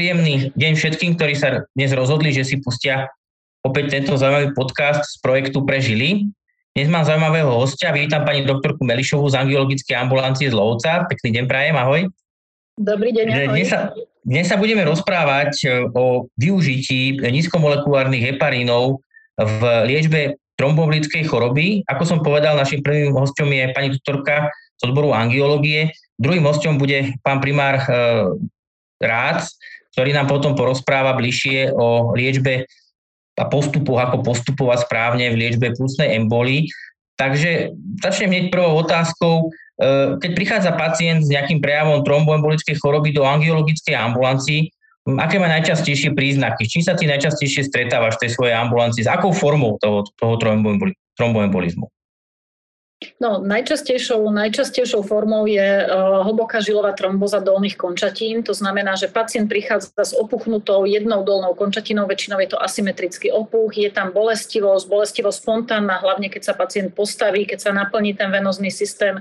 príjemný deň všetkým, ktorí sa dnes rozhodli, že si pustia opäť tento zaujímavý podcast z projektu Prežili. Dnes mám zaujímavého hostia, vítam pani doktorku Melišovú z angiologickej ambulancie z Lovca. Pekný deň prajem, ahoj. Dobrý deň, ahoj. Dnes sa, dnes sa budeme rozprávať e, o využití nízkomolekulárnych heparínov v liečbe trombovlíckej choroby. Ako som povedal, našim prvým hostom je pani doktorka z odboru angiológie. Druhým hostom bude pán primár e, Rác, ktorý nám potom porozpráva bližšie o liečbe a postupoch, ako postupovať správne v liečbe plusnej emboli. Takže začnem hneď prvou otázkou. E, keď prichádza pacient s nejakým prejavom tromboembolickej choroby do angiologickej ambulancii, aké má najčastejšie príznaky? Čím sa ty najčastejšie stretávaš v tej svojej ambulancii? S akou formou toho, toho tromboembolizmu? No, najčastejšou, najčastejšou formou je uh, hlboká žilová tromboza dolných končatín. To znamená, že pacient prichádza s opuchnutou jednou dolnou končatinou, väčšinou je to asymetrický opuch, je tam bolestivosť, bolestivosť spontánna, hlavne keď sa pacient postaví, keď sa naplní ten venozný systém.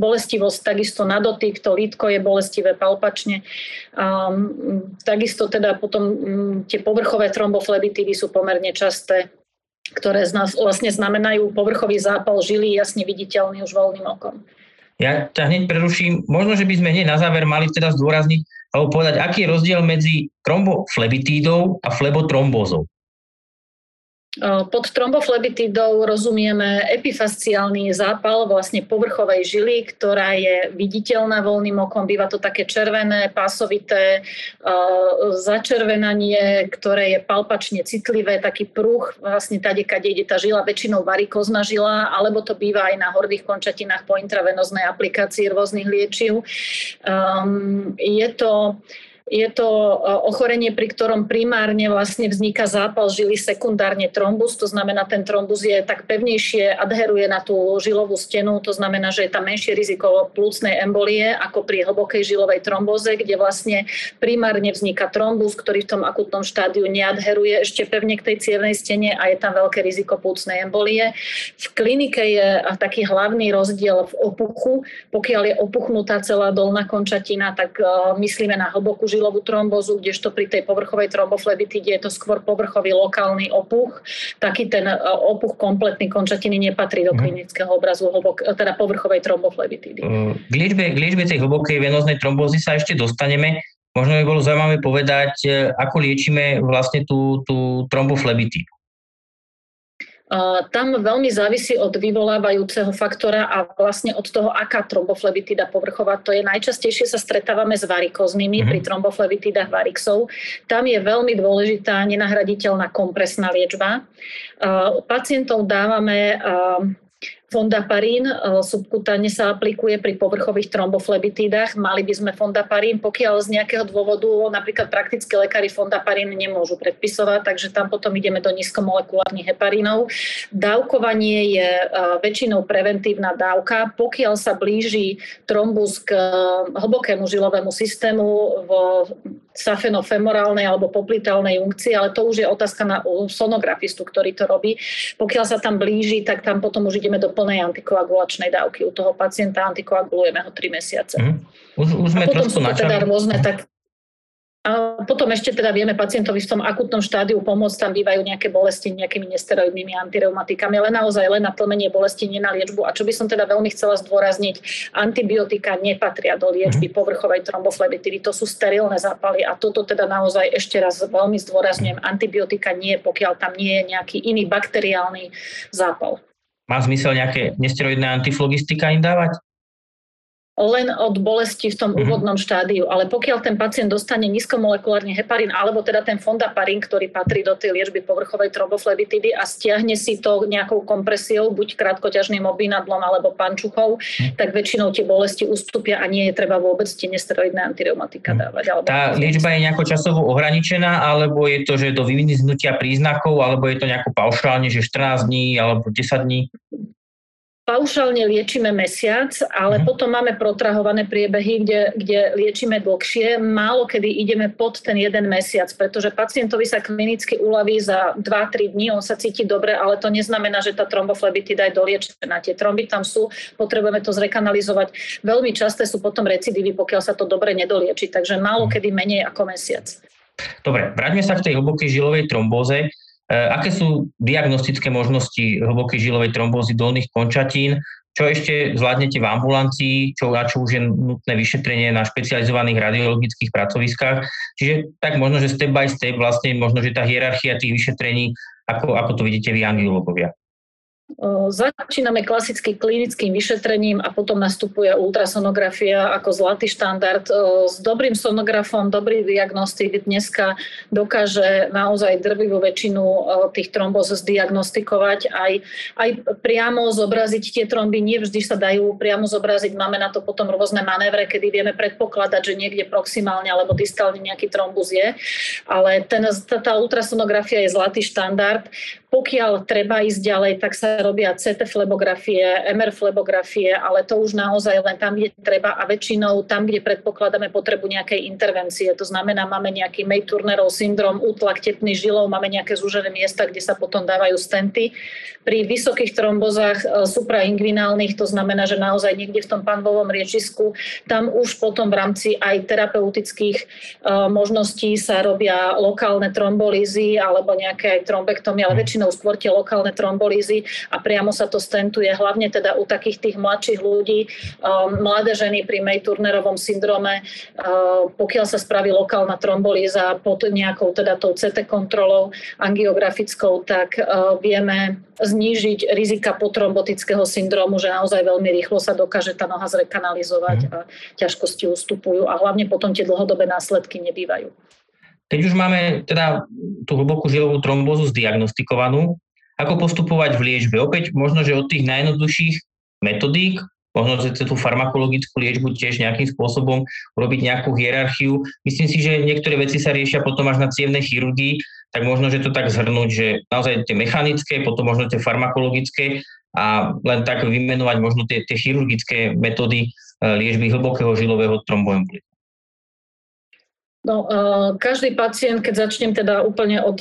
Bolestivosť takisto na dotyk, to lítko je bolestivé palpačne. Um, takisto teda potom um, tie povrchové tromboflebitídy sú pomerne časté ktoré z nás vlastne znamenajú povrchový zápal žily jasne viditeľný už voľným okom. Ja ťa hneď preruším. Možno, že by sme hneď na záver mali teda zdôrazniť alebo povedať, aký je rozdiel medzi tromboflebitídou a flebotrombózou. Pod tromboflebitidou rozumieme epifasciálny zápal vlastne povrchovej žily, ktorá je viditeľná voľným okom. Býva to také červené, pásovité začervenanie, ktoré je palpačne citlivé, taký pruch, vlastne tade, kade ide tá žila, väčšinou varikozná žila, alebo to býva aj na horných končatinách po intravenoznej aplikácii rôznych liečiv. Je to je to e, ochorenie, pri ktorom primárne vlastne vzniká zápal žily, sekundárne trombus, to znamená, ten trombus je tak pevnejšie, adheruje na tú žilovú stenu, to znamená, že je tam menšie riziko plúcnej embolie ako pri hlbokej žilovej tromboze, kde vlastne primárne vzniká trombus, ktorý v tom akutnom štádiu neadheruje ešte pevne k tej cievnej stene a je tam veľké riziko plúcnej embolie. V klinike je taký hlavný rozdiel v opuchu. Pokiaľ je opuchnutá celá dolná končatina, tak e, myslíme na hlbokú žilovú žilovú trombozu, kdežto pri tej povrchovej tromboflebitide je to skôr povrchový lokálny opuch. Taký ten e, opuch kompletný končatiny nepatrí do mhm. klinického obrazu hlbok, e, teda povrchovej tromboflebitidy. Mm, k liečbe, k liečbe tej hlbokej venoznej trombózy sa ešte dostaneme. Možno by bolo zaujímavé povedať, e, ako liečime vlastne tú, tú tromboflebitidu. Tam veľmi závisí od vyvolávajúceho faktora a vlastne od toho, aká tromboflebitida povrchová to je. Najčastejšie sa stretávame s varikoznými mm-hmm. pri tromboflebitidách varixov. Tam je veľmi dôležitá nenahraditeľná kompresná liečba. Pacientov dávame Fondaparín e, subkutáne sa aplikuje pri povrchových tromboflebitídach. Mali by sme fondaparín, pokiaľ z nejakého dôvodu napríklad praktickí lekári fondaparín nemôžu predpisovať, takže tam potom ideme do nízkomolekulárnych heparínov. Dávkovanie je e, väčšinou preventívna dávka. Pokiaľ sa blíži trombus k e, hlbokému žilovému systému v safenofemorálnej alebo poplitálnej funkcii, ale to už je otázka na sonografistu, ktorý to robí. Pokiaľ sa tam blíži, tak tam potom už ideme do plnej antikoagulačnej dávky. U toho pacienta antikoagulujeme ho 3 mesiace. Mm. Už, už sme a potom sú to teda rôzne tak a potom ešte teda vieme pacientovi v tom akutnom štádiu pomôcť, tam bývajú nejaké bolesti nejakými nesteroidnými antireumatikami, ale naozaj len na tlmenie bolesti, nie na liečbu. A čo by som teda veľmi chcela zdôrazniť, antibiotika nepatria do liečby mhm. povrchovej tromboflebitidy, to sú sterilné zápaly a toto teda naozaj ešte raz veľmi zdôrazňujem, antibiotika nie, pokiaľ tam nie je nejaký iný bakteriálny zápal. Má zmysel nejaké nesteroidné antiflogistika im dávať? Len od bolesti v tom mm-hmm. úvodnom štádiu. Ale pokiaľ ten pacient dostane nízkomolekulárny heparín alebo teda ten fondaparín, ktorý patrí do tej liečby povrchovej tromboflebitidy a stiahne si to nejakou kompresiou, buď krátkoťažným obinadlom alebo pančuchou, mm-hmm. tak väčšinou tie bolesti ustúpia a nie je treba vôbec tie nesteroidné antireumatika mm-hmm. dávať. Alebo Tá liečba je nejako časovo ohraničená, alebo je to, že do vyviniznutia príznakov, alebo je to nejako paušálne, že 14 dní alebo 10 dní? Paušálne liečíme mesiac, ale mm. potom máme protrahované priebehy, kde, kde liečíme dlhšie. Málo kedy ideme pod ten jeden mesiac, pretože pacientovi sa klinicky uľaví za 2-3 dní, on sa cíti dobre, ale to neznamená, že tá tromboflebitida je doliečená. Tie tromby tam sú, potrebujeme to zrekanalizovať. Veľmi časté sú potom recidívy, pokiaľ sa to dobre nedolieči, takže málo mhm. kedy menej ako mesiac. Dobre, vráťme sa k tej hlbokej žilovej trombóze. E, aké sú diagnostické možnosti hlbokej žilovej trombózy dolných končatín? Čo ešte zvládnete v ambulancii, čo, na čo už je nutné vyšetrenie na špecializovaných radiologických pracoviskách. Čiže tak možno, že step by step vlastne možno, že tá hierarchia tých vyšetrení, ako, ako to vidíte vy angiologovia. Začíname klasickým klinickým vyšetrením a potom nastupuje ultrasonografia ako zlatý štandard. S dobrým sonografom, dobrý diagnostik dneska dokáže naozaj drvivú väčšinu tých trombóz zdiagnostikovať, aj, aj priamo zobraziť tie tromby. Nie vždy sa dajú priamo zobraziť. Máme na to potom rôzne manévre, kedy vieme predpokladať, že niekde proximálne alebo distálne nejaký trombus je. Ale ten, tá, tá ultrasonografia je zlatý štandard. Pokiaľ treba ísť ďalej, tak sa robia CT flebografie, MR flebografie, ale to už naozaj len tam, kde treba a väčšinou tam, kde predpokladáme potrebu nejakej intervencie. To znamená, máme nejaký May-Turnerov syndrom, útlak tepných žilov, máme nejaké zúžené miesta, kde sa potom dávajú stenty. Pri vysokých trombozách e, supraingvinálnych, to znamená, že naozaj niekde v tom panvovom riečisku, tam už potom v rámci aj terapeutických e, možností sa robia lokálne trombolízy alebo nejaké aj trombektomie, ale väčšinou väčšinou skôr tie lokálne trombolízy a priamo sa to stentuje, hlavne teda u takých tých mladších ľudí, um, mladé ženy pri May-Turnerovom syndrome, uh, pokiaľ sa spraví lokálna trombolíza pod nejakou teda tou CT kontrolou angiografickou, tak uh, vieme znížiť rizika potrombotického syndromu, že naozaj veľmi rýchlo sa dokáže tá noha zrekanalizovať mm. a ťažkosti ustupujú a hlavne potom tie dlhodobé následky nebývajú. Keď už máme teda tú hlbokú žilovú trombózu zdiagnostikovanú, ako postupovať v liečbe? Opäť možno, že od tých najjednoduchších metodík, možno, že tú farmakologickú liečbu tiež nejakým spôsobom urobiť nejakú hierarchiu. Myslím si, že niektoré veci sa riešia potom až na cievnej chirurgii, tak možno, že to tak zhrnúť, že naozaj tie mechanické, potom možno tie farmakologické a len tak vymenovať možno tie, tie chirurgické metódy eh, liečby hlbokého žilového tromboembolitu. No, každý pacient, keď začnem teda úplne od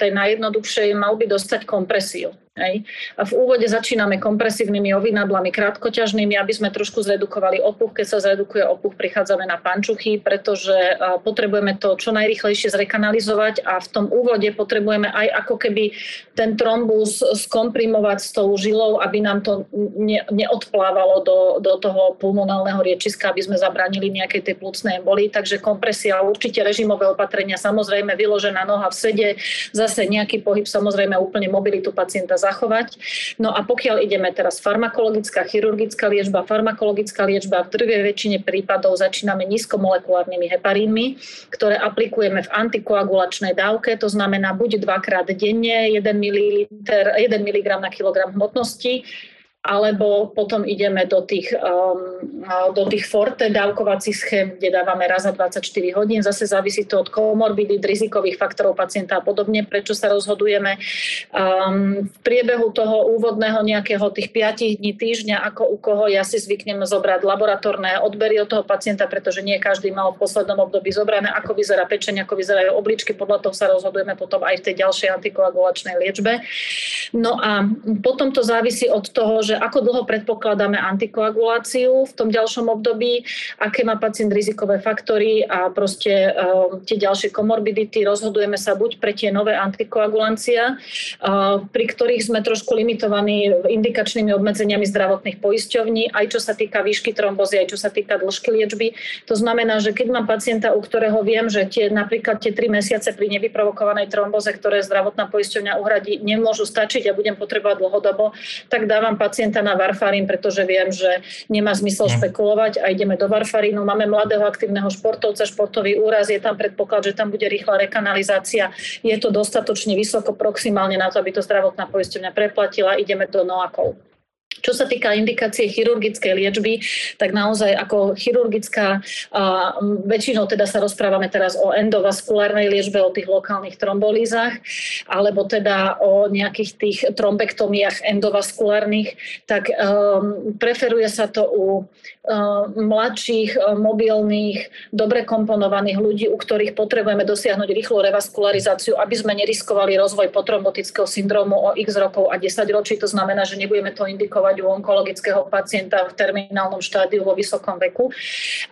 tej najjednoduchšej, mal by dostať kompresiu. Hej. A v úvode začíname kompresívnymi ovinadlami krátkoťažnými, aby sme trošku zredukovali opuch. Keď sa zredukuje opuch, prichádzame na pančuchy, pretože potrebujeme to čo najrychlejšie zrekanalizovať a v tom úvode potrebujeme aj ako keby ten trombus skomprimovať s tou žilou, aby nám to ne, neodplávalo do, do toho pulmonálneho riečiska, aby sme zabránili nejakej tej plúcnej embolii. Takže kompresia, určite režimové opatrenia, samozrejme vyložená noha v sede, zase nejaký pohyb, samozrejme úplne mobilitu pacienta zachovať. No a pokiaľ ideme teraz farmakologická, chirurgická liečba, farmakologická liečba, v drvej väčšine prípadov začíname nízkomolekulárnymi heparínmi, ktoré aplikujeme v antikoagulačnej dávke, to znamená buď dvakrát denne 1 ml, 1 mg na kilogram hmotnosti, alebo potom ideme do tých, um, do tých forte dávkovacích schém, kde dávame raz za 24 hodín. Zase závisí to od komorbidit, rizikových faktorov pacienta a podobne, prečo sa rozhodujeme. Um, v priebehu toho úvodného nejakého tých 5 dní, týždňa, ako u koho ja si zvyknem zobrať laboratórne odbery od toho pacienta, pretože nie každý mal v poslednom období zobrané, ako vyzerá pečenie, ako vyzerajú obličky, podľa toho sa rozhodujeme potom aj v tej ďalšej antikoagulačnej liečbe. No a potom to závisí od toho, že ako dlho predpokladáme antikoaguláciu v tom ďalšom období, aké má pacient rizikové faktory a proste uh, tie ďalšie komorbidity. Rozhodujeme sa buď pre tie nové antikoagulancia, uh, pri ktorých sme trošku limitovaní indikačnými obmedzeniami zdravotných poisťovní, aj čo sa týka výšky trombozy, aj čo sa týka dĺžky liečby. To znamená, že keď mám pacienta, u ktorého viem, že tie, napríklad tie tri mesiace pri nevyprovokovanej tromboze, ktoré zdravotná poisťovňa uhradí, nemôžu stačiť a budem potrebovať dlhodobo, tak dávam pacient pacienta na varfarín, pretože viem, že nemá zmysel mhm. špekulovať a ideme do varfarínu. Máme mladého aktívneho športovca, športový úraz, je tam predpoklad, že tam bude rýchla rekanalizácia. Je to dostatočne vysoko proximálne na to, aby to zdravotná poisťovňa preplatila. Ideme do noakov. Čo sa týka indikácie chirurgickej liečby, tak naozaj ako chirurgická, a väčšinou teda sa rozprávame teraz o endovaskulárnej liečbe, o tých lokálnych trombolízach, alebo teda o nejakých tých trombektomiách endovaskulárnych, tak um, preferuje sa to u um, mladších, um, mobilných, dobre komponovaných ľudí, u ktorých potrebujeme dosiahnuť rýchlu revaskularizáciu, aby sme neriskovali rozvoj potrombotického syndromu o x rokov a 10 ročí. To znamená, že nebudeme to indikovať u onkologického pacienta v terminálnom štádiu vo vysokom veku.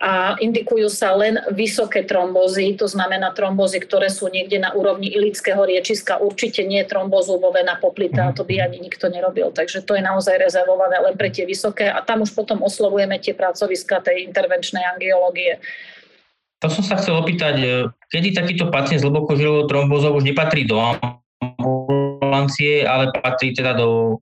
A indikujú sa len vysoké trombózy, to znamená trombózy, ktoré sú niekde na úrovni ilického riečiska. Určite nie trombózu vo vena poplita, to by ani nikto nerobil. Takže to je naozaj rezervované len pre tie vysoké a tam už potom oslovujeme tie pracoviska tej intervenčnej angiológie. To som sa chcel opýtať, e, kedy takýto pacient s hlbokožilovou trombózou už nepatrí do ambulancie, ale patrí teda do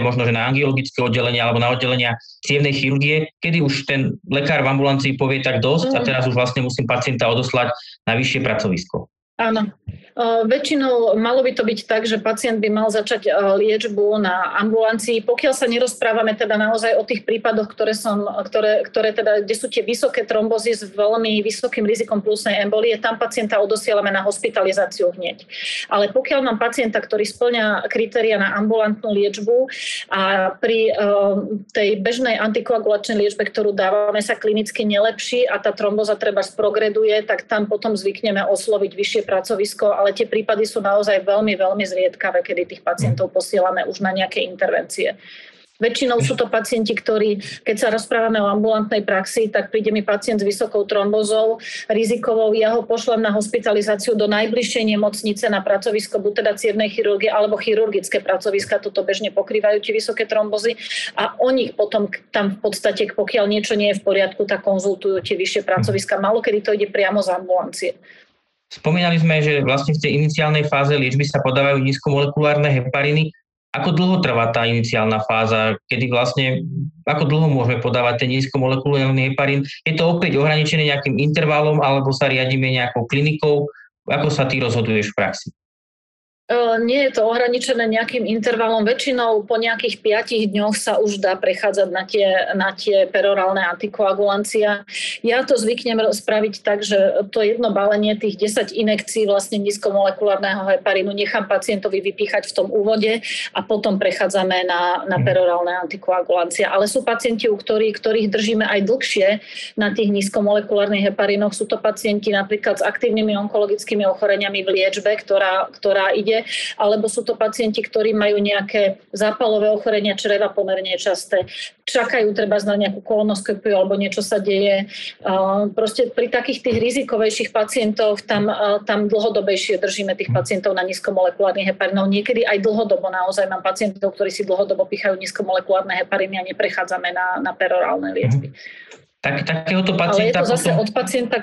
možno, že na angiologické oddelenie alebo na oddelenia cievnej chirurgie, kedy už ten lekár v ambulancii povie tak dosť a mm. teraz už vlastne musím pacienta odoslať na vyššie pracovisko. Áno. Väčšinou malo by to byť tak, že pacient by mal začať liečbu na ambulancii. Pokiaľ sa nerozprávame teda naozaj o tých prípadoch, ktoré, som, ktoré, ktoré teda, kde sú tie vysoké trombozy s veľmi vysokým rizikom plusnej embolie, tam pacienta odosielame na hospitalizáciu hneď. Ale pokiaľ mám pacienta, ktorý splňa kritéria na ambulantnú liečbu a pri tej bežnej antikoagulačnej liečbe, ktorú dávame, sa klinicky nelepší a tá tromboza treba sprogreduje, tak tam potom zvykneme osloviť vyššie pracovisko, ale tie prípady sú naozaj veľmi, veľmi zriedkavé, kedy tých pacientov posielame už na nejaké intervencie. Väčšinou sú to pacienti, ktorí, keď sa rozprávame o ambulantnej praxi, tak príde mi pacient s vysokou trombozou, rizikovou, ja ho pošlem na hospitalizáciu do najbližšej nemocnice na pracovisko, buď teda cievnej chirurgie alebo chirurgické pracoviska, toto bežne pokrývajú tie vysoké trombozy a o nich potom tam v podstate, pokiaľ niečo nie je v poriadku, tak konzultujú tie vyššie pracoviska. Malo kedy to ide priamo z ambulancie. Spomínali sme, že vlastne v tej iniciálnej fáze liečby sa podávajú nízkomolekulárne hepariny. Ako dlho trvá tá iniciálna fáza, kedy vlastne, ako dlho môžeme podávať ten nízkomolekulárny heparín? Je to opäť ohraničené nejakým intervalom alebo sa riadíme nejakou klinikou? Ako sa ty rozhoduješ v praxi? E, nie je to ohraničené nejakým intervalom. Väčšinou po nejakých 5 dňoch sa už dá prechádzať na tie, na tie perorálne antikoagulancia. Ja to zvyknem spraviť tak, že to jedno balenie tých 10 inekcií vlastne nízkomolekulárneho heparínu nechám pacientovi vypíchať v tom úvode a potom prechádzame na, na mhm. perorálne antikoagulancia. Ale sú pacienti, u ktorých, ktorých držíme aj dlhšie na tých nízkomolekulárnych heparínoch. Sú to pacienti napríklad s aktívnymi onkologickými ochoreniami v liečbe, ktorá, ktorá ide alebo sú to pacienti, ktorí majú nejaké zápalové ochorenia čreva pomerne časté. Čakajú treba na nejakú kolonoskopiu alebo niečo sa deje. Proste pri takých tých rizikovejších pacientoch tam, tam dlhodobejšie držíme tých pacientov na nízkomolekulárnych heparinov. Niekedy aj dlhodobo naozaj mám pacientov, ktorí si dlhodobo pichajú nízkomolekulárne hepariny a neprechádzame na, na perorálne liečby. Tak, takéhoto pacienta Ale je to zase potom... od pacienta...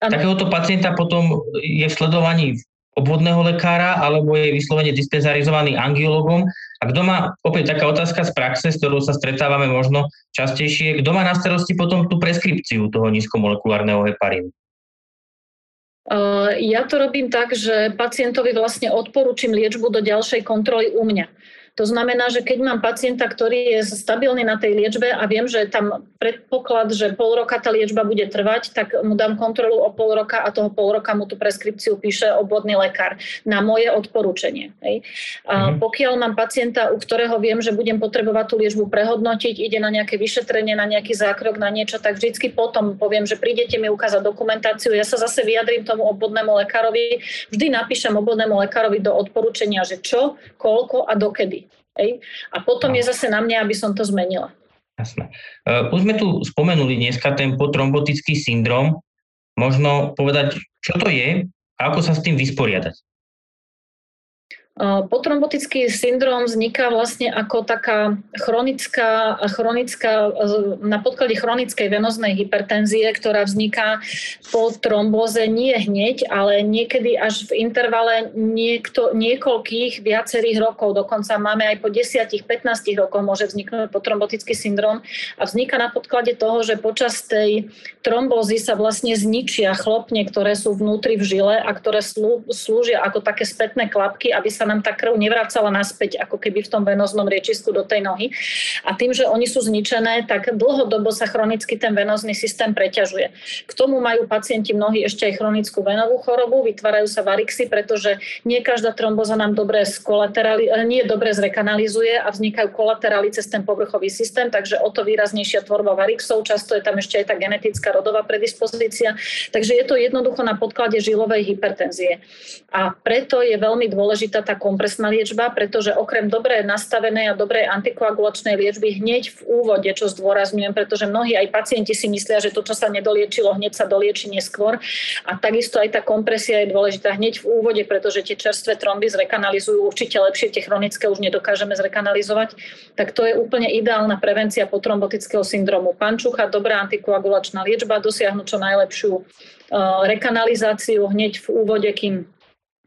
Takéhoto pacienta potom je v sledovaní obvodného lekára alebo je vyslovene dispenzarizovaný angiologom. A kto má, opäť taká otázka z praxe, s ktorou sa stretávame možno častejšie, kto má na starosti potom tú preskripciu toho nízkomolekulárneho heparínu? Ja to robím tak, že pacientovi vlastne odporúčim liečbu do ďalšej kontroly u mňa. To znamená, že keď mám pacienta, ktorý je stabilný na tej liečbe a viem, že tam predpoklad, že pol roka tá liečba bude trvať, tak mu dám kontrolu o pol roka a toho pol roka mu tú preskripciu píše obvodný lekár na moje odporúčanie. Hej. A mhm. pokiaľ mám pacienta, u ktorého viem, že budem potrebovať tú liečbu prehodnotiť, ide na nejaké vyšetrenie, na nejaký zákrok, na niečo, tak vždycky potom poviem, že prídete mi ukázať dokumentáciu, ja sa zase vyjadrím tomu obvodnému lekárovi, vždy napíšem obvodnému lekárovi do odporúčania, že čo, koľko a dokedy. Hej? A potom je zase na mňa, aby som to zmenila. Jasné. Uh, už sme tu spomenuli dneska ten potrombotický syndrom. Možno povedať, čo to je a ako sa s tým vysporiadať. Potrombotický syndrom vzniká vlastne ako taká chronická, chronická, na podklade chronickej venoznej hypertenzie, ktorá vzniká po trombóze nie hneď, ale niekedy až v intervale niekto, niekoľkých viacerých rokov. Dokonca máme aj po 10-15 rokoch môže vzniknúť potrombotický syndrom a vzniká na podklade toho, že počas tej trombózy sa vlastne zničia chlopne, ktoré sú vnútri v žile a ktoré slú, slúžia ako také spätné klapky, aby sa nám tá krv nevracala naspäť ako keby v tom venoznom riečisku do tej nohy. A tým, že oni sú zničené, tak dlhodobo sa chronicky ten venozný systém preťažuje. K tomu majú pacienti mnohí ešte aj chronickú venovú chorobu, vytvárajú sa varixy, pretože nie každá tromboza nám dobre, eh, nie dobre zrekanalizuje a vznikajú kolaterály cez ten povrchový systém, takže o to výraznejšia tvorba varixov, často je tam ešte aj tá genetická rodová predispozícia. Takže je to jednoducho na podklade žilovej hypertenzie. A preto je veľmi dôležitá tá kompresná liečba, pretože okrem dobre nastavenej a dobrej antikoagulačnej liečby hneď v úvode, čo zdôrazňujem, pretože mnohí aj pacienti si myslia, že to, čo sa nedoliečilo, hneď sa dolieči neskôr. A takisto aj tá kompresia je dôležitá hneď v úvode, pretože tie čerstvé tromby zrekanalizujú určite lepšie, tie chronické už nedokážeme zrekanalizovať. Tak to je úplne ideálna prevencia potrombotického syndromu. Pančucha, dobrá antikoagulačná liečba, dosiahnuť čo najlepšiu uh, rekanalizáciu hneď v úvode, kým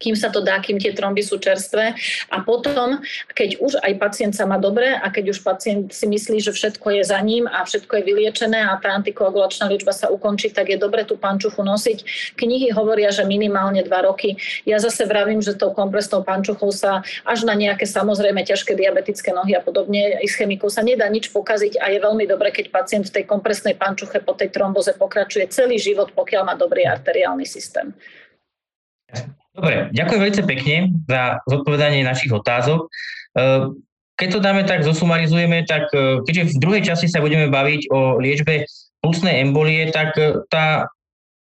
kým sa to dá, kým tie tromby sú čerstvé. A potom, keď už aj pacient sa má dobre a keď už pacient si myslí, že všetko je za ním a všetko je vyliečené a tá antikoagulačná liečba sa ukončí, tak je dobre tú pančuchu nosiť. Knihy hovoria, že minimálne dva roky. Ja zase vravím, že tou kompresnou pančuchou sa až na nejaké samozrejme ťažké diabetické nohy a podobne ischemikov sa nedá nič pokaziť a je veľmi dobre, keď pacient v tej kompresnej pančuche po tej tromboze pokračuje celý život, pokiaľ má dobrý arteriálny systém. Dobre, ďakujem veľmi pekne za zodpovedanie našich otázok. Eh, keď to dáme tak, zosumarizujeme, tak eh, keďže v druhej časti sa budeme baviť o liečbe pulsnej embolie, tak eh, tá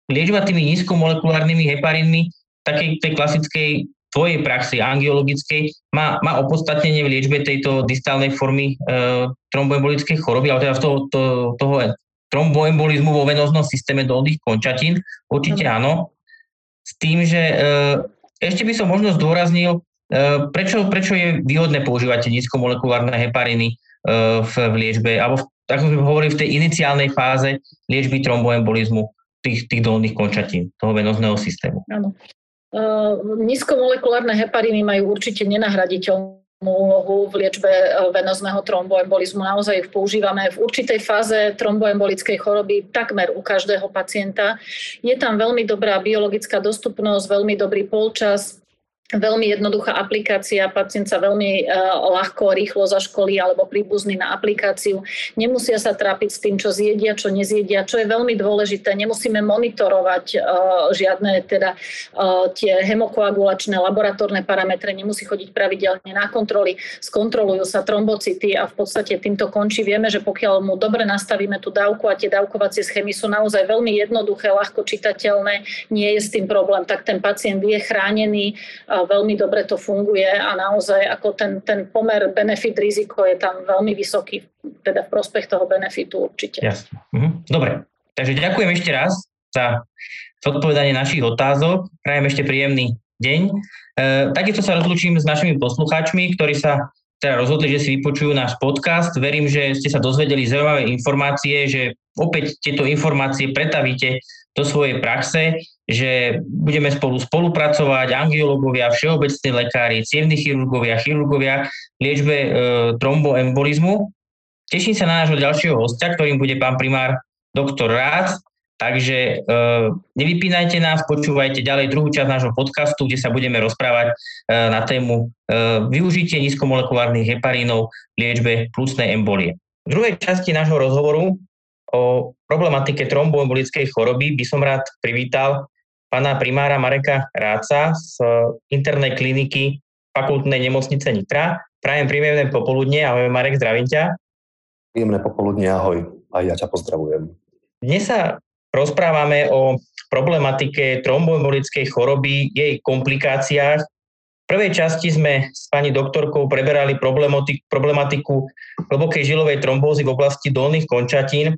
liečba tými nízkomolekulárnymi heparinmi, takej tej klasickej tvojej praxi angiologickej, má, má opodstatnenie v liečbe tejto distálnej formy e, tromboembolickej choroby, ale teda toho, to, toho tromboembolizmu vo venoznom systéme dolných končatín. Určite áno s tým, že e, ešte by som možno zdôraznil, e, prečo, prečo je výhodné používať nízkomolekulárne hepariny v, v liečbe, alebo ako sme hovorili v tej iniciálnej fáze liečby tromboembolizmu tých, tých dolných končatín, toho venozného systému. Áno. Uh, nízkomolekulárne hepariny majú určite nenahraditeľnú úlohu v liečbe e, venozného tromboembolizmu. Naozaj ich používame v určitej fáze tromboembolickej choroby takmer u každého pacienta. Je tam veľmi dobrá biologická dostupnosť, veľmi dobrý polčas, veľmi jednoduchá aplikácia, pacient sa veľmi uh, ľahko, rýchlo zaškolí alebo príbuzný na aplikáciu. Nemusia sa trápiť s tým, čo zjedia, čo nezjedia, čo je veľmi dôležité. Nemusíme monitorovať uh, žiadne teda uh, tie hemokoagulačné laboratórne parametre, nemusí chodiť pravidelne na kontroly, skontrolujú sa trombocity a v podstate týmto končí. Vieme, že pokiaľ mu dobre nastavíme tú dávku a tie dávkovacie schémy sú naozaj veľmi jednoduché, ľahko čitateľné, nie je s tým problém, tak ten pacient je chránený veľmi dobre to funguje a naozaj ako ten, ten pomer benefit-riziko je tam veľmi vysoký, teda v prospech toho benefitu určite. Jasne. Mhm. Dobre, takže ďakujem ešte raz za zodpovedanie našich otázok. Prajem ešte príjemný deň. E, takisto sa rozlučím s našimi poslucháčmi, ktorí sa teda rozhodli, že si vypočujú náš podcast. Verím, že ste sa dozvedeli zaujímavé informácie, že opäť tieto informácie pretavíte do svojej praxe, že budeme spolu spolupracovať, angiologovia, všeobecní lekári, cievni chirurgovia, chirurgovia liečbe e, tromboembolizmu. Teším sa na nášho ďalšieho hostia, ktorým bude pán primár doktor Rád. Takže e, nevypínajte nás, počúvajte ďalej druhú časť nášho podcastu, kde sa budeme rozprávať e, na tému e, využitie nízkomolekulárnych heparínov v liečbe plusnej embolie. V druhej časti nášho rozhovoru o problematike tromboembolickej choroby by som rád privítal pána primára Mareka Ráca z internej kliniky fakultnej nemocnice Nitra. Prajem príjemné popoludne, ahoj Marek, zdravím ťa. Príjemné popoludne, ahoj, aj ja ťa pozdravujem. Dnes sa rozprávame o problematike tromboembolickej choroby, jej komplikáciách. V prvej časti sme s pani doktorkou preberali problematiku hlbokej žilovej trombózy v oblasti dolných končatín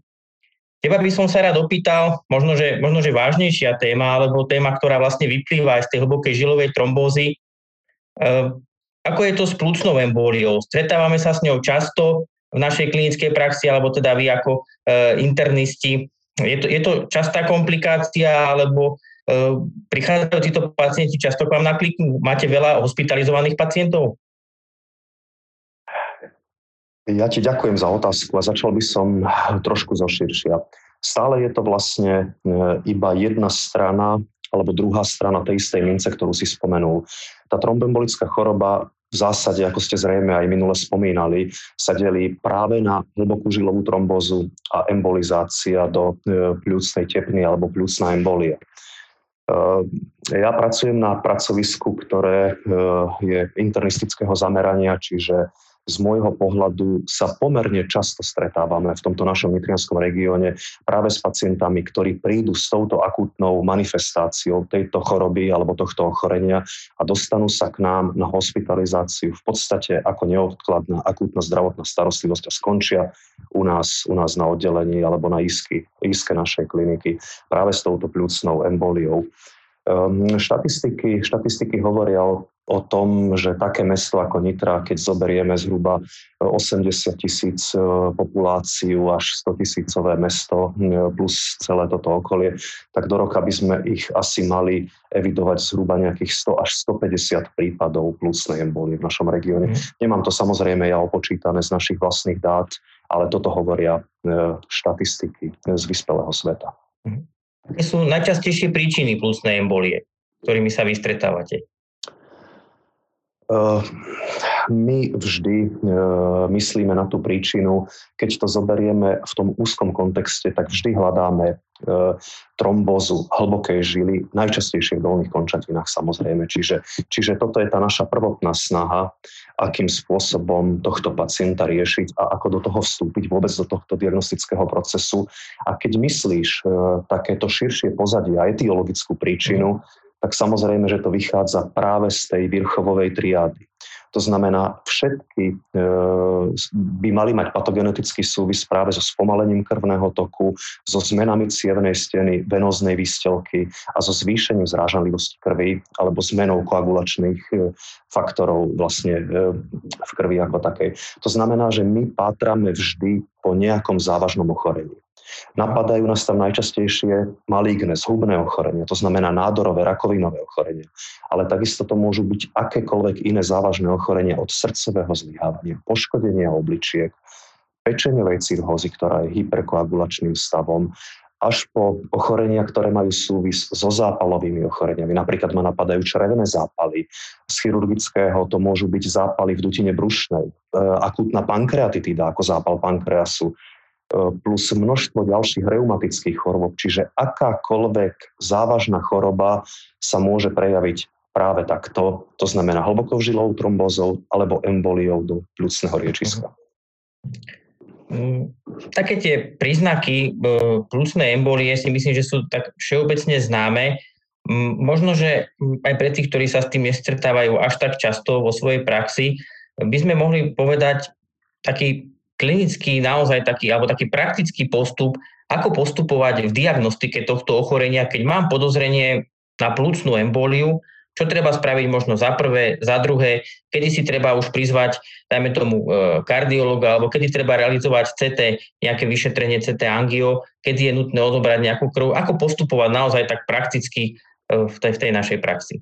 Teba by som sa rád opýtal, možno že, možno, že vážnejšia téma, alebo téma, ktorá vlastne vyplýva aj z tej hlbokej žilovej trombózy. E, ako je to s plúcnou embóliou? Stretávame sa s ňou často v našej klinickej praxi, alebo teda vy ako e, internisti. Je to, je to častá komplikácia, alebo e, prichádzajú títo pacienti často k vám na kliku? Máte veľa hospitalizovaných pacientov? Ja ti ďakujem za otázku a začal by som trošku zoširšia. Stále je to vlastne e, iba jedna strana alebo druhá strana tej istej mince, ktorú si spomenul. Tá trombembolická choroba v zásade, ako ste zrejme aj minule spomínali, sa delí práve na hlbokú žilovú trombózu a embolizácia do pľúcnej tepny alebo pľúcna embolie. E, ja pracujem na pracovisku, ktoré je internistického zamerania, čiže z môjho pohľadu sa pomerne často stretávame v tomto našom nitrianskom regióne práve s pacientami, ktorí prídu s touto akútnou manifestáciou tejto choroby alebo tohto ochorenia a dostanú sa k nám na hospitalizáciu v podstate ako neodkladná akútna zdravotná starostlivosť a skončia u nás, u nás na oddelení alebo na iske našej kliniky práve s touto pľúcnou emboliou. Um, štatistiky, štatistiky hovoria o o tom, že také mesto ako Nitra, keď zoberieme zhruba 80 tisíc e, populáciu až 100 tisícové mesto e, plus celé toto okolie, tak do roka by sme ich asi mali evidovať zhruba nejakých 100 až 150 prípadov plusnej embolie v našom regióne. Mm. Nemám to samozrejme ja opočítané z našich vlastných dát, ale toto hovoria e, štatistiky z vyspelého sveta. Mm. Aké sú najčastejšie príčiny plusnej embolie, ktorými sa vy stretávate? Eh, my vždy eh, myslíme na tú príčinu, keď to zoberieme v tom úzkom kontexte, tak vždy hľadáme eh, trombózu hlbokej žily, najčastejšie v dolných končatinách samozrejme. Čiže, čiže toto je tá naša prvotná snaha, akým spôsobom tohto pacienta riešiť a ako do toho vstúpiť vôbec do tohto diagnostického procesu. A keď myslíš takéto širšie pozadie a etiologickú príčinu, tak samozrejme, že to vychádza práve z tej virchovovej triády. To znamená, všetky e, by mali mať patogenetický súvis práve so spomalením krvného toku, so zmenami cievnej steny, venóznej výstelky a so zvýšením zrážanlivosti krvi alebo zmenou koagulačných e, faktorov vlastne e, v krvi ako takej. To znamená, že my pátrame vždy po nejakom závažnom ochorení. Napadajú nás tam najčastejšie maligné, zhubné ochorenia, to znamená nádorové, rakovinové ochorenia. Ale takisto to môžu byť akékoľvek iné závažné ochorenia od srdcového zlyhávania, poškodenia obličiek, pečeňovej cirhózy, ktorá je hyperkoagulačným stavom, až po ochorenia, ktoré majú súvis so zápalovými ochoreniami. Napríklad ma napadajú črevené zápaly. Z chirurgického to môžu byť zápaly v dutine brušnej, e, akútna pankreatitída ako zápal pankreasu, plus množstvo ďalších reumatických chorôb. Čiže akákoľvek závažná choroba sa môže prejaviť práve takto, to znamená hlbokou žilou trombózou alebo emboliou do pľúcneho riečiska. Mm, také tie príznaky e, pľúcnej embolie si myslím, že sú tak všeobecne známe. Možno, že aj pre tých, ktorí sa s tým nestretávajú až tak často vo svojej praxi, by sme mohli povedať taký klinický naozaj taký, alebo taký praktický postup, ako postupovať v diagnostike tohto ochorenia, keď mám podozrenie na plúcnú emboliu, čo treba spraviť možno za prvé, za druhé, kedy si treba už prizvať, dajme tomu, e, kardiologa, alebo kedy treba realizovať CT, nejaké vyšetrenie CT angio, kedy je nutné odobrať nejakú krv, ako postupovať naozaj tak prakticky e, v tej, v tej našej praxi.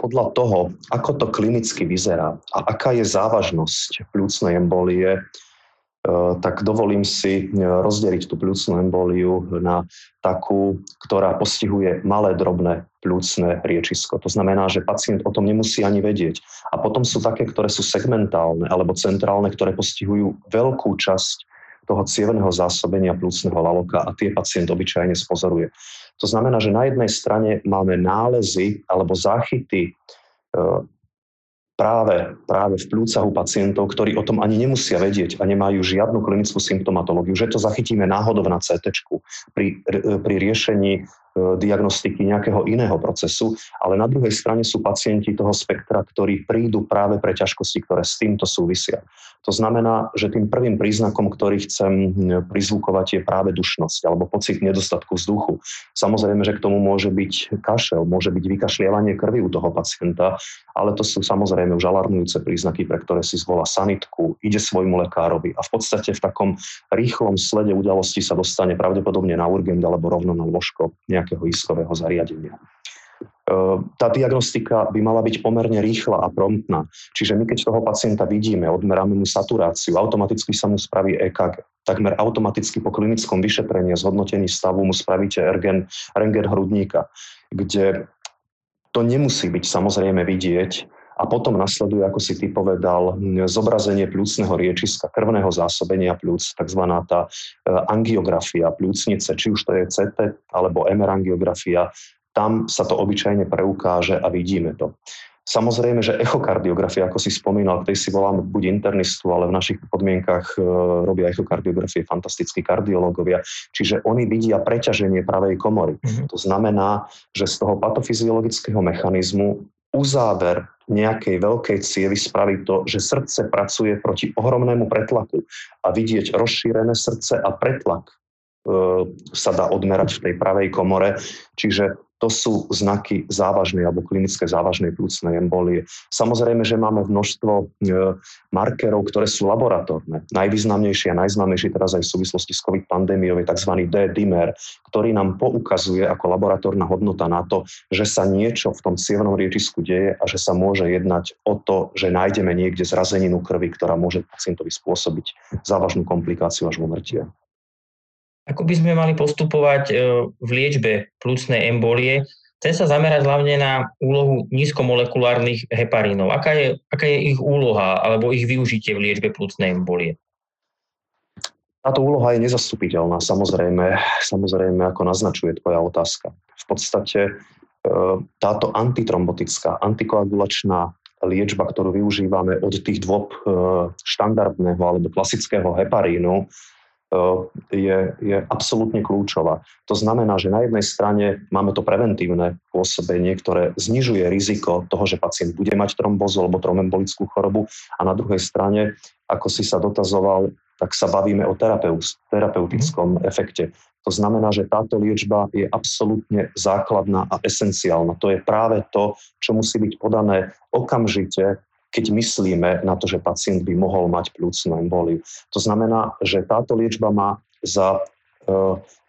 Podľa toho, ako to klinicky vyzerá a aká je závažnosť pľúcnej embolie, e, tak dovolím si e, rozdeliť tú pľúcnú emboliu na takú, ktorá postihuje malé, drobné pľúcne riečisko. To znamená, že pacient o tom nemusí ani vedieť. A potom sú také, ktoré sú segmentálne alebo centrálne, ktoré postihujú veľkú časť toho cievného zásobenia plúcneho laloka a tie pacient obyčajne spozoruje. To znamená, že na jednej strane máme nálezy alebo záchyty e, práve, práve v plúcach u pacientov, ktorí o tom ani nemusia vedieť a nemajú žiadnu klinickú symptomatológiu, že to zachytíme náhodou na CT pri, pri riešení diagnostiky nejakého iného procesu, ale na druhej strane sú pacienti toho spektra, ktorí prídu práve pre ťažkosti, ktoré s týmto súvisia. To znamená, že tým prvým príznakom, ktorý chcem prizvukovať, je práve dušnosť alebo pocit nedostatku vzduchu. Samozrejme, že k tomu môže byť kašel, môže byť vykašlievanie krvi u toho pacienta, ale to sú samozrejme už alarmujúce príznaky, pre ktoré si zvolá sanitku, ide svojmu lekárovi a v podstate v takom rýchlom slede udalosti sa dostane pravdepodobne na urgent alebo rovno na ložko nejakého iskového zariadenia. E, tá diagnostika by mala byť pomerne rýchla a promptná. Čiže my keď toho pacienta vidíme, odmeráme mu saturáciu, automaticky sa mu spraví EKG. Takmer automaticky po klinickom vyšetrení a zhodnotení stavu mu spravíte ergen, rengen hrudníka, kde to nemusí byť samozrejme vidieť, a potom nasleduje, ako si ty povedal, zobrazenie plúcneho riečiska, krvného zásobenia plúc, tzv. tá e, angiografia plúcnice, či už to je CT alebo MR angiografia, tam sa to obyčajne preukáže a vidíme to. Samozrejme, že echokardiografia, ako si spomínal, tej si volám buď internistu, ale v našich podmienkach e, robia echokardiografie fantastickí kardiológovia. Čiže oni vidia preťaženie pravej komory. Mm-hmm. To znamená, že z toho patofyziologického mechanizmu uzáver nejakej veľkej cievy spraví to, že srdce pracuje proti ohromnému pretlaku a vidieť rozšírené srdce a pretlak e, sa dá odmerať v tej pravej komore. Čiže to sú znaky závažnej alebo klinické závažnej plúcnej embolie. Samozrejme, že máme množstvo e, markerov, ktoré sú laboratórne. Najvýznamnejší a najznámejší teraz aj v súvislosti s COVID pandémiou je tzv. D-dimer, ktorý nám poukazuje ako laboratórna hodnota na to, že sa niečo v tom cievnom rietisku deje a že sa môže jednať o to, že nájdeme niekde zrazeninu krvi, ktorá môže pacientovi spôsobiť závažnú komplikáciu až umrtie. Ako by sme mali postupovať e, v liečbe plúcnej embolie? Chcem sa zamerať hlavne na úlohu nízkomolekulárnych heparínov. Aká je, aká je ich úloha alebo ich využitie v liečbe plúcnej embolie? Táto úloha je nezastupiteľná, samozrejme, samozrejme, ako naznačuje tvoja otázka. V podstate e, táto antitrombotická, antikoagulačná liečba, ktorú využívame od tých dôb e, štandardného alebo klasického heparínu, je, je absolútne kľúčová. To znamená, že na jednej strane máme to preventívne pôsobenie, ktoré znižuje riziko toho, že pacient bude mať trombozu alebo trombembolickú chorobu a na druhej strane, ako si sa dotazoval, tak sa bavíme o terapeutickom mm. efekte. To znamená, že táto liečba je absolútne základná a esenciálna. To je práve to, čo musí byť podané okamžite keď myslíme na to, že pacient by mohol mať plúcnu emboliu. To znamená, že táto liečba má za e,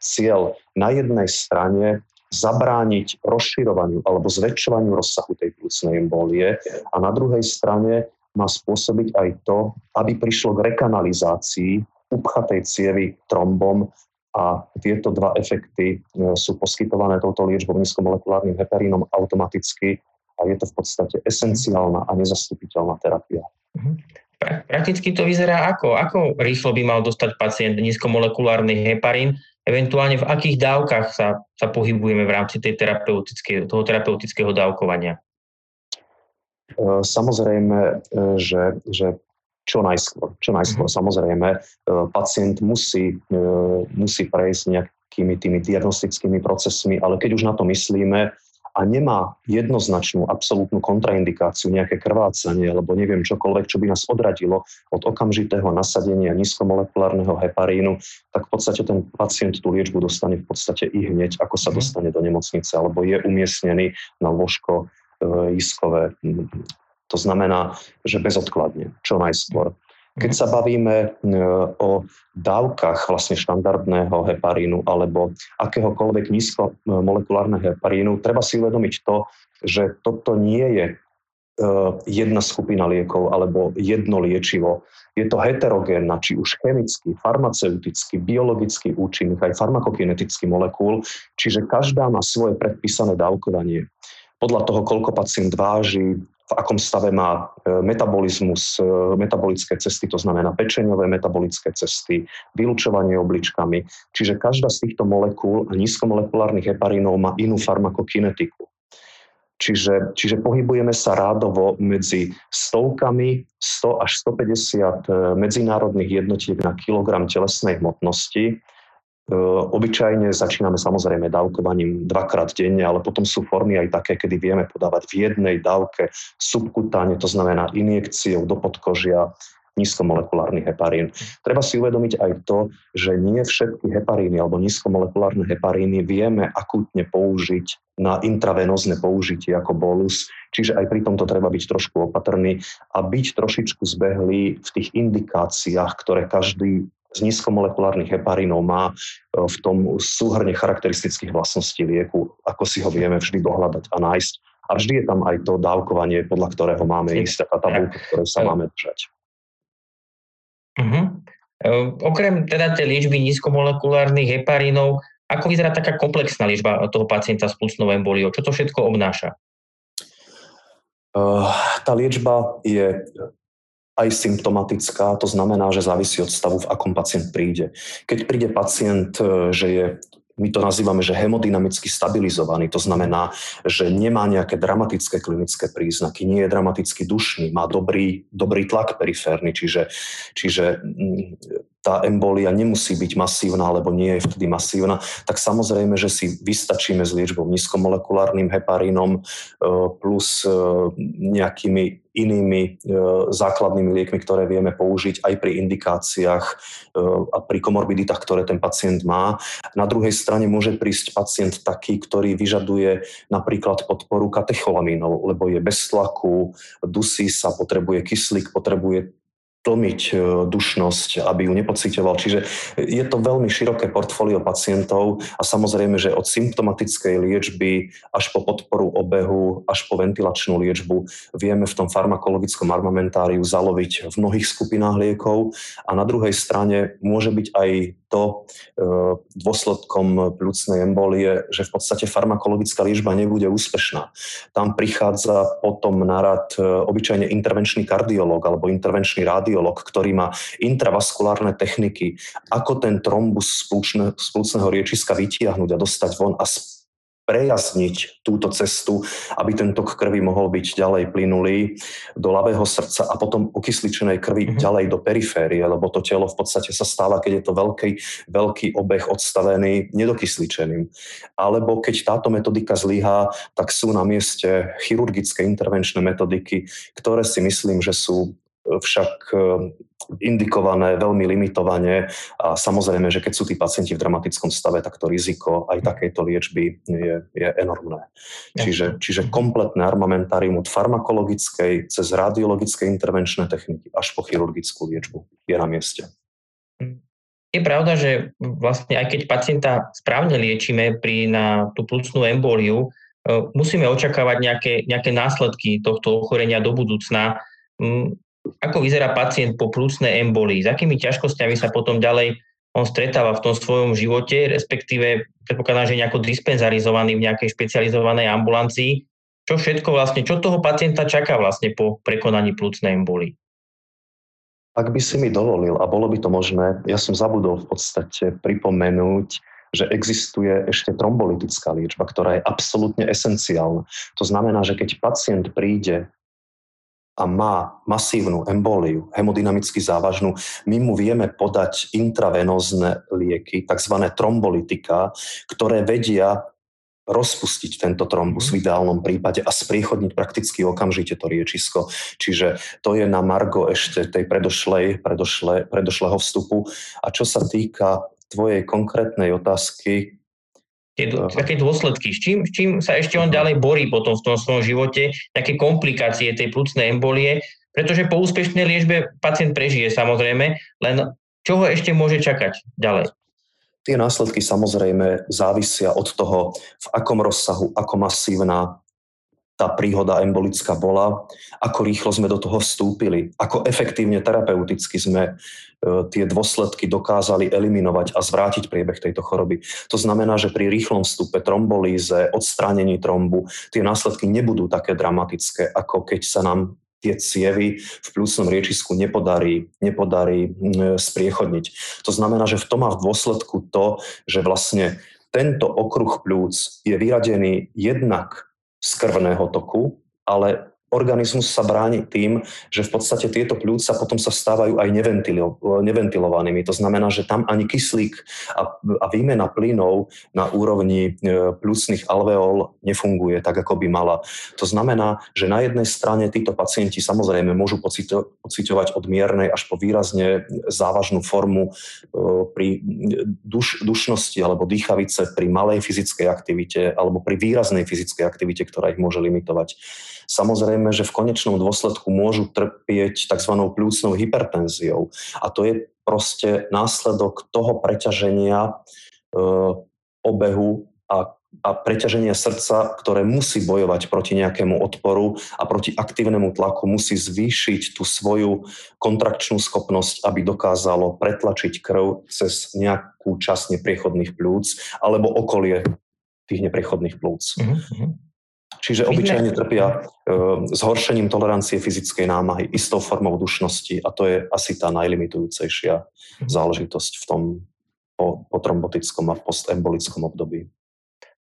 cieľ na jednej strane zabrániť rozširovaniu alebo zväčšovaniu rozsahu tej plúcnej embolie a na druhej strane má spôsobiť aj to, aby prišlo k rekanalizácii upchatej cievy trombom a tieto dva efekty e, sú poskytované touto liečbou nízkomolekulárnym heparínom automaticky a je to v podstate esenciálna a nezastupiteľná terapia. Mhm. Prakticky to vyzerá ako? Ako rýchlo by mal dostať pacient nízkomolekulárny heparín? Eventuálne v akých dávkach sa, sa pohybujeme v rámci tej terapeutické, toho terapeutického dávkovania? E, samozrejme, e, že, že čo najskôr. Čo najskôr. Mm-hmm. Samozrejme, e, pacient musí, musí prejsť nejakými tými diagnostickými procesmi, ale keď už na to myslíme, a nemá jednoznačnú absolútnu kontraindikáciu, nejaké krvácanie alebo neviem čokoľvek, čo by nás odradilo od okamžitého nasadenia nízkomolekulárneho heparínu, tak v podstate ten pacient tú liečbu dostane v podstate i hneď, ako sa mhm. dostane do nemocnice, alebo je umiestnený na ložko e, iskové. To znamená, že bezodkladne, čo najskôr. Keď sa bavíme e, o dávkach vlastne štandardného heparínu alebo akéhokoľvek nízkomolekulárneho heparínu, treba si uvedomiť to, že toto nie je e, jedna skupina liekov alebo jedno liečivo. Je to heterogénna, či už chemický, farmaceutický, biologický účinok, aj farmakokinetický molekúl, čiže každá má svoje predpísané dávkovanie podľa toho, koľko pacient váži, v akom stave má e, metabolizmus, e, metabolické cesty, to znamená pečeňové metabolické cesty, vylúčovanie obličkami. Čiže každá z týchto molekúl a nízkomolekulárnych heparínov má inú farmakokinetiku. Čiže, čiže pohybujeme sa rádovo medzi stovkami 100 až 150 e, medzinárodných jednotiek na kilogram telesnej hmotnosti obyčajne začíname samozrejme dávkovaním dvakrát denne, ale potom sú formy aj také, kedy vieme podávať v jednej dávke subkutáne, to znamená injekciou do podkožia nízkomolekulárny heparín. Treba si uvedomiť aj to, že nie všetky heparíny alebo nízkomolekulárne heparíny vieme akútne použiť na intravenózne použitie ako bolus, čiže aj pri tomto treba byť trošku opatrný a byť trošičku zbehlý v tých indikáciách, ktoré každý z nízkomolekulárnych heparínov má e, v tom súhrne charakteristických vlastností lieku, ako si ho vieme vždy dohľadať a nájsť. A vždy je tam aj to dávkovanie, podľa ktorého máme ísť, tá tabulka, ktoré sa máme držať. Uh-huh. Okrem teda tej liečby nízkomolekulárnych heparínov, ako vyzerá taká komplexná liečba toho pacienta s plusnou emboliou? Čo to všetko obnáša? Uh, tá liečba je aj symptomatická, to znamená, že závisí od stavu, v akom pacient príde. Keď príde pacient, e, že je my to nazývame, že hemodynamicky stabilizovaný, to znamená, že nemá nejaké dramatické klinické príznaky, nie je dramaticky dušný, má dobrý, dobrý tlak periférny, čiže, čiže tá embolia nemusí byť masívna, alebo nie je vtedy masívna, tak samozrejme, že si vystačíme s liečbou nízkomolekulárnym heparínom e, plus e, nejakými inými e, základnými liekmi, ktoré vieme použiť aj pri indikáciách a pri komorbiditách, ktoré ten pacient má. Na druhej strane môže prísť pacient taký, ktorý vyžaduje napríklad podporu katecholamínov, lebo je bez tlaku, dusí sa, potrebuje kyslík, potrebuje tlmiť e, dušnosť, aby ju nepocitoval. Čiže je to veľmi široké portfólio pacientov a samozrejme, že od symptomatickej liečby až po podporu obehu, až po ventilačnú liečbu vieme v tom farmakologickom armamentáriu zaloviť v mnohých skupinách liekov a na druhej strane môže byť aj to e, dôsledkom plúcnej embolie, že v podstate farmakologická liečba nebude úspešná. Tam prichádza potom na rad e, obyčajne intervenčný kardiolog alebo intervenčný rádio kardiolog, ktorý má intravaskulárne techniky, ako ten trombus z plúcneho riečiska vytiahnuť a dostať von a prejasniť túto cestu, aby ten tok krvi mohol byť ďalej plynulý do ľavého srdca a potom okysličenej krvi mm-hmm. ďalej do periférie, lebo to telo v podstate sa stáva, keď je to veľký, veľký obeh odstavený, nedokysličeným. Alebo keď táto metodika zlyhá, tak sú na mieste chirurgické intervenčné metodiky, ktoré si myslím, že sú však e, indikované veľmi limitovane a samozrejme, že keď sú tí pacienti v dramatickom stave, tak to riziko aj takejto liečby je, je enormné. Čiže, čiže kompletné armamentárium od farmakologickej cez radiologické intervenčné techniky až po chirurgickú liečbu je na mieste. Je pravda, že vlastne aj keď pacienta správne liečíme pri, na tú plúcnú emboliu, e, musíme očakávať nejaké, nejaké následky tohto ochorenia do budúcna ako vyzerá pacient po plúcnej embolii, s akými ťažkosťami sa potom ďalej on stretáva v tom svojom živote, respektíve predpokladám, že nejako dispenzarizovaný v nejakej špecializovanej ambulancii. Čo všetko vlastne, čo toho pacienta čaká vlastne po prekonaní plúcnej embolii? Ak by si mi dovolil, a bolo by to možné, ja som zabudol v podstate pripomenúť, že existuje ešte trombolytická liečba, ktorá je absolútne esenciálna. To znamená, že keď pacient príde a má masívnu emboliu, hemodynamicky závažnú, my mu vieme podať intravenózne lieky, tzv. trombolitika, ktoré vedia rozpustiť tento trombus v mhm. ideálnom prípade a spriechodniť prakticky okamžite to riečisko. Čiže to je na margo ešte tej predošlej, predošle, predošlého vstupu. A čo sa týka tvojej konkrétnej otázky, tie, také dôsledky, s čím, s čím sa ešte on ďalej borí potom v tom svojom živote, také komplikácie tej plúcnej embolie, pretože po úspešnej liečbe pacient prežije samozrejme, len čo ho ešte môže čakať ďalej? Tie následky samozrejme závisia od toho, v akom rozsahu, ako masívna tá príhoda embolická bola, ako rýchlo sme do toho vstúpili, ako efektívne terapeuticky sme e, tie dôsledky dokázali eliminovať a zvrátiť priebeh tejto choroby. To znamená, že pri rýchlom vstupe, trombolíze, odstránení trombu, tie následky nebudú také dramatické, ako keď sa nám tie cievy v pľúcnom riečisku nepodarí, nepodarí spriechodniť. To znamená, že v tom má v dôsledku to, že vlastne tento okruh plúc je vyradený jednak z krvného toku, ale organizmus sa bráni tým, že v podstate tieto pľúca potom sa stávajú aj neventilo, neventilovanými. To znamená, že tam ani kyslík a, a výmena plynov na úrovni e, pľúcnych alveol nefunguje tak, ako by mala. To znamená, že na jednej strane títo pacienti samozrejme môžu pocito, pociťovať od miernej až po výrazne závažnú formu e, pri duš, dušnosti alebo dýchavice pri malej fyzickej aktivite alebo pri výraznej fyzickej aktivite, ktorá ich môže limitovať. Samozrejme, že v konečnom dôsledku môžu trpieť tzv. plúcnou hypertenziou. A to je proste následok toho preťaženia e, obehu a a preťaženie srdca, ktoré musí bojovať proti nejakému odporu a proti aktívnemu tlaku, musí zvýšiť tú svoju kontrakčnú schopnosť, aby dokázalo pretlačiť krv cez nejakú časť nepriechodných plúc alebo okolie tých nepriechodných plúc. Mm-hmm. Čiže obyčajne trpia uh, zhoršením tolerancie fyzickej námahy, istou formou dušnosti a to je asi tá najlimitujúcejšia mhm. záležitosť v tom po, po trombotickom a postembolickom období.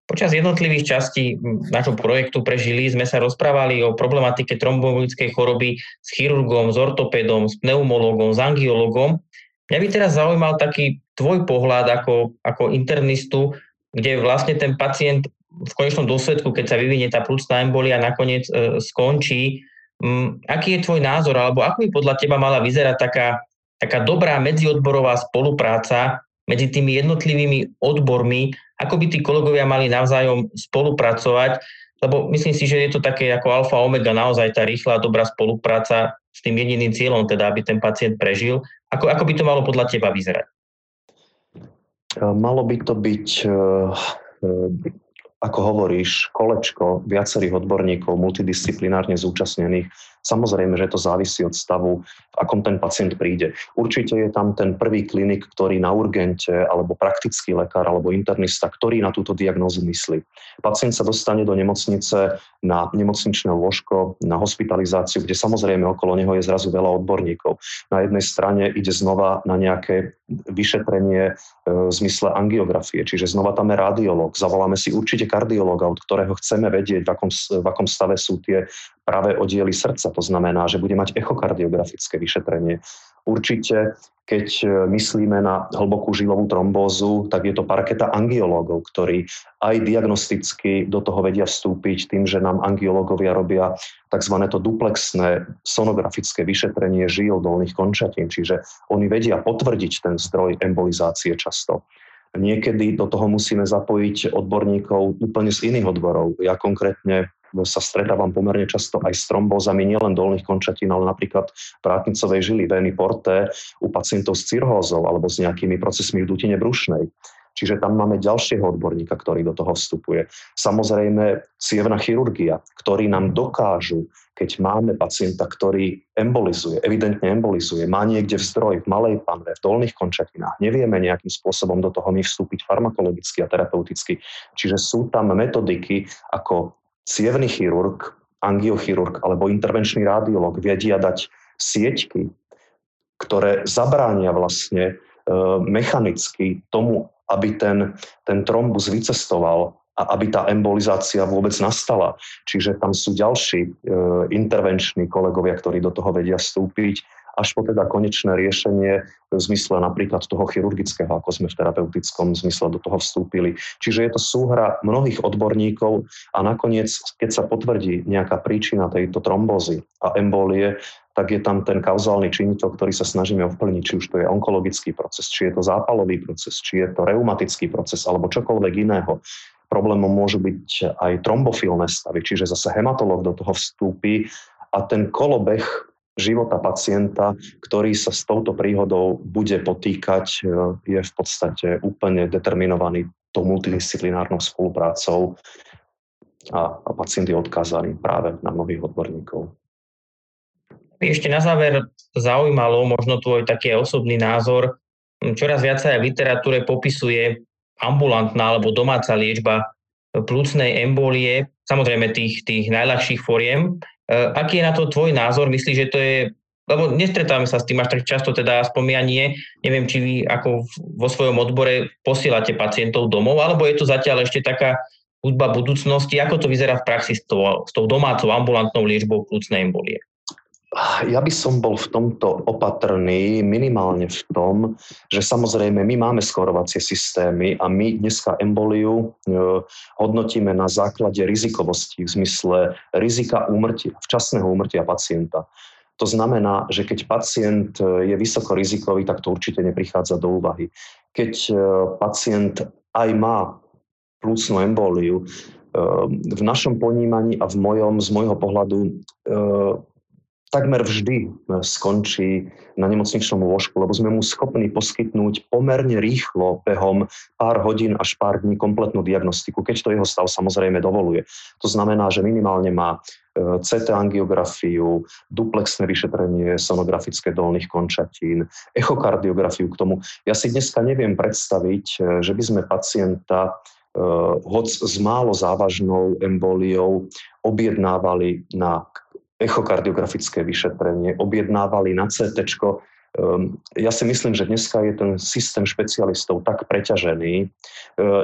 Počas jednotlivých častí nášho projektu Prežili sme sa rozprávali o problematike trombolickej choroby s chirurgom, s ortopédom, s pneumologom, s angiologom. Mňa by teraz zaujímal taký tvoj pohľad ako, ako internistu, kde vlastne ten pacient v konečnom dôsledku, keď sa vyvinie tá plúcna embolia, nakoniec e, skončí. M, aký je tvoj názor, alebo ako by podľa teba mala vyzerať taká, taká dobrá medziodborová spolupráca medzi tými jednotlivými odbormi, ako by tí kolegovia mali navzájom spolupracovať, lebo myslím si, že je to také ako alfa omega, naozaj tá rýchla, dobrá spolupráca s tým jediným cieľom, teda aby ten pacient prežil. Ako, ako by to malo podľa teba vyzerať? Malo by to byť e, e, ako hovoríš, kolečko viacerých odborníkov, multidisciplinárne zúčastnených. Samozrejme, že to závisí od stavu, v akom ten pacient príde. Určite je tam ten prvý klinik, ktorý na urgente, alebo praktický lekár, alebo internista, ktorý na túto diagnózu myslí. Pacient sa dostane do nemocnice na nemocničné lôžko, na hospitalizáciu, kde samozrejme okolo neho je zrazu veľa odborníkov. Na jednej strane ide znova na nejaké vyšetrenie e, v zmysle angiografie, čiže znova tam je radiolog. Zavoláme si určite kardiologa, od ktorého chceme vedieť, v akom, v akom stave sú tie práve oddiely srdca. To znamená, že bude mať echokardiografické vyšetrenie. Určite, keď e, myslíme na hlbokú žilovú trombózu, tak je to parketa angiológov, ktorí aj diagnosticky do toho vedia vstúpiť tým, že nám angiológovia robia tzv. to duplexné sonografické vyšetrenie žil dolných končatín, čiže oni vedia potvrdiť ten zdroj embolizácie často. Niekedy do toho musíme zapojiť odborníkov úplne z iných odborov. Ja konkrétne sa stretávam pomerne často aj s trombózami nielen dolných končatín, ale napríklad vrátnicovej žily, veny porté u pacientov s cirhózou alebo s nejakými procesmi v dutine brušnej. Čiže tam máme ďalšieho odborníka, ktorý do toho vstupuje. Samozrejme, cievna chirurgia, ktorí nám dokážu, keď máme pacienta, ktorý embolizuje, evidentne embolizuje, má niekde v zdroj, v malej panve, v dolných končatinách, nevieme nejakým spôsobom do toho my vstúpiť farmakologicky a terapeuticky. Čiže sú tam metodiky, ako cievný chirurg, angiochirurg alebo intervenčný radiolog vedia dať sieťky, ktoré zabránia vlastne e, mechanicky tomu, aby ten, ten trombus vycestoval a aby tá embolizácia vôbec nastala. Čiže tam sú ďalší e, intervenční kolegovia, ktorí do toho vedia vstúpiť až po teda konečné riešenie v zmysle napríklad toho chirurgického, ako sme v terapeutickom zmysle do toho vstúpili. Čiže je to súhra mnohých odborníkov a nakoniec, keď sa potvrdí nejaká príčina tejto trombózy a embolie, tak je tam ten kauzálny činiteľ, ktorý sa snažíme ovplyvniť, či už to je onkologický proces, či je to zápalový proces, či je to reumatický proces alebo čokoľvek iného. Problémom môžu byť aj trombofilné stavy, čiže zase hematológ do toho vstúpi a ten kolobeh života pacienta, ktorý sa s touto príhodou bude potýkať, e, je v podstate úplne determinovaný tou multidisciplinárnou spoluprácou a, a pacient je odkázaný práve na mnohých odborníkov. Ešte na záver zaujímalo možno tvoj taký osobný názor. Čoraz viac sa v literatúre popisuje ambulantná alebo domáca liečba plúcnej embolie, samozrejme tých, tých najľahších foriem. Eh, aký je na to tvoj názor? Myslíš, že to je lebo nestretávame sa s tým až tak často, teda aspoň ja nie. Neviem, či vy ako vo svojom odbore posielate pacientov domov, alebo je to zatiaľ ešte taká hudba budúcnosti. Ako to vyzerá v praxi s tou, s tou domácou ambulantnou liečbou plúcnej embolie? Ja by som bol v tomto opatrný minimálne v tom, že samozrejme my máme skorovacie systémy a my dneska emboliu e, hodnotíme na základe rizikovosti v zmysle rizika úmrtia, včasného úmrtia pacienta. To znamená, že keď pacient e, je vysoko rizikový, tak to určite neprichádza do úvahy. Keď e, pacient aj má plúcnú emboliu, v našom ponímaní a v mojom, z môjho pohľadu takmer vždy e, skončí na nemocničnom lôžku, lebo sme mu schopní poskytnúť pomerne rýchlo, behom pár hodín až pár dní kompletnú diagnostiku, keď to jeho stav samozrejme dovoluje. To znamená, že minimálne má e, CT angiografiu, duplexné vyšetrenie sonografické dolných končatín, echokardiografiu k tomu. Ja si dneska neviem predstaviť, e, že by sme pacienta hoc s málo závažnou emboliou objednávali na echokardiografické vyšetrenie, objednávali na CT, Ehm, ja si myslím, že dneska je ten systém špecialistov tak preťažený. Ehm,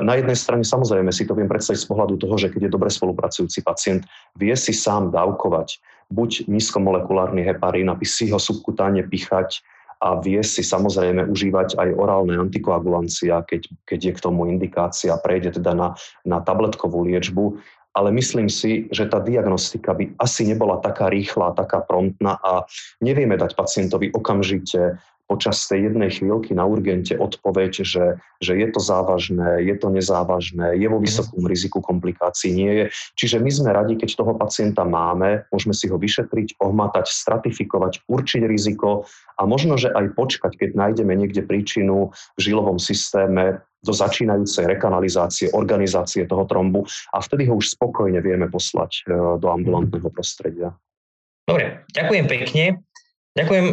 na jednej strane samozrejme si to viem predstaviť z pohľadu toho, že keď je dobre spolupracujúci pacient, vie si sám dávkovať buď nízkomolekulárny heparín, aby si ho subkutáne pichať a vie si samozrejme užívať aj orálne antikoagulancia, keď, keď je k tomu indikácia, prejde teda na, na tabletkovú liečbu ale myslím si, že tá diagnostika by asi nebola taká rýchla, taká promptná a nevieme dať pacientovi okamžite počas tej jednej chvíľky na urgente odpoveď, že, že je to závažné, je to nezávažné, je vo mhm. vysokom riziku komplikácií, nie je. Čiže my sme radi, keď toho pacienta máme, môžeme si ho vyšetriť, ohmatať, stratifikovať, určiť riziko a možno, že aj počkať, keď nájdeme niekde príčinu v žilovom systéme, do začínajúcej rekanalizácie, organizácie toho trombu a vtedy ho už spokojne vieme poslať e, do ambulantného prostredia. Dobre, ďakujem pekne. Ďakujem.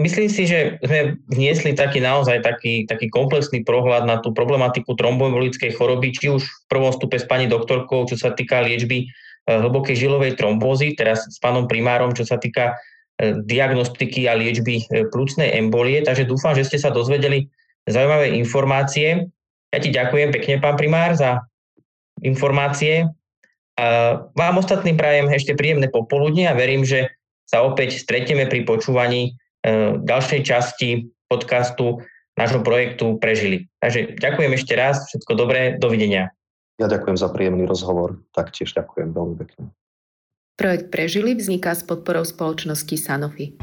Myslím si, že sme vniesli taký naozaj taký, taký komplexný prohľad na tú problematiku tromboembolickej choroby, či už v prvom stupe s pani doktorkou, čo sa týka liečby e, hlbokej žilovej trombózy, teraz s pánom primárom, čo sa týka e, diagnostiky a liečby plúcnej embolie. Takže dúfam, že ste sa dozvedeli zaujímavé informácie. Ja ti ďakujem pekne, pán primár, za informácie. Vám ostatným prajem ešte príjemné popoludne a verím, že sa opäť stretieme pri počúvaní e, ďalšej časti podcastu nášho projektu Prežili. Takže ďakujem ešte raz, všetko dobré, dovidenia. Ja ďakujem za príjemný rozhovor, taktiež ďakujem veľmi pekne. Projekt Prežili vzniká s podporou spoločnosti Sanofi.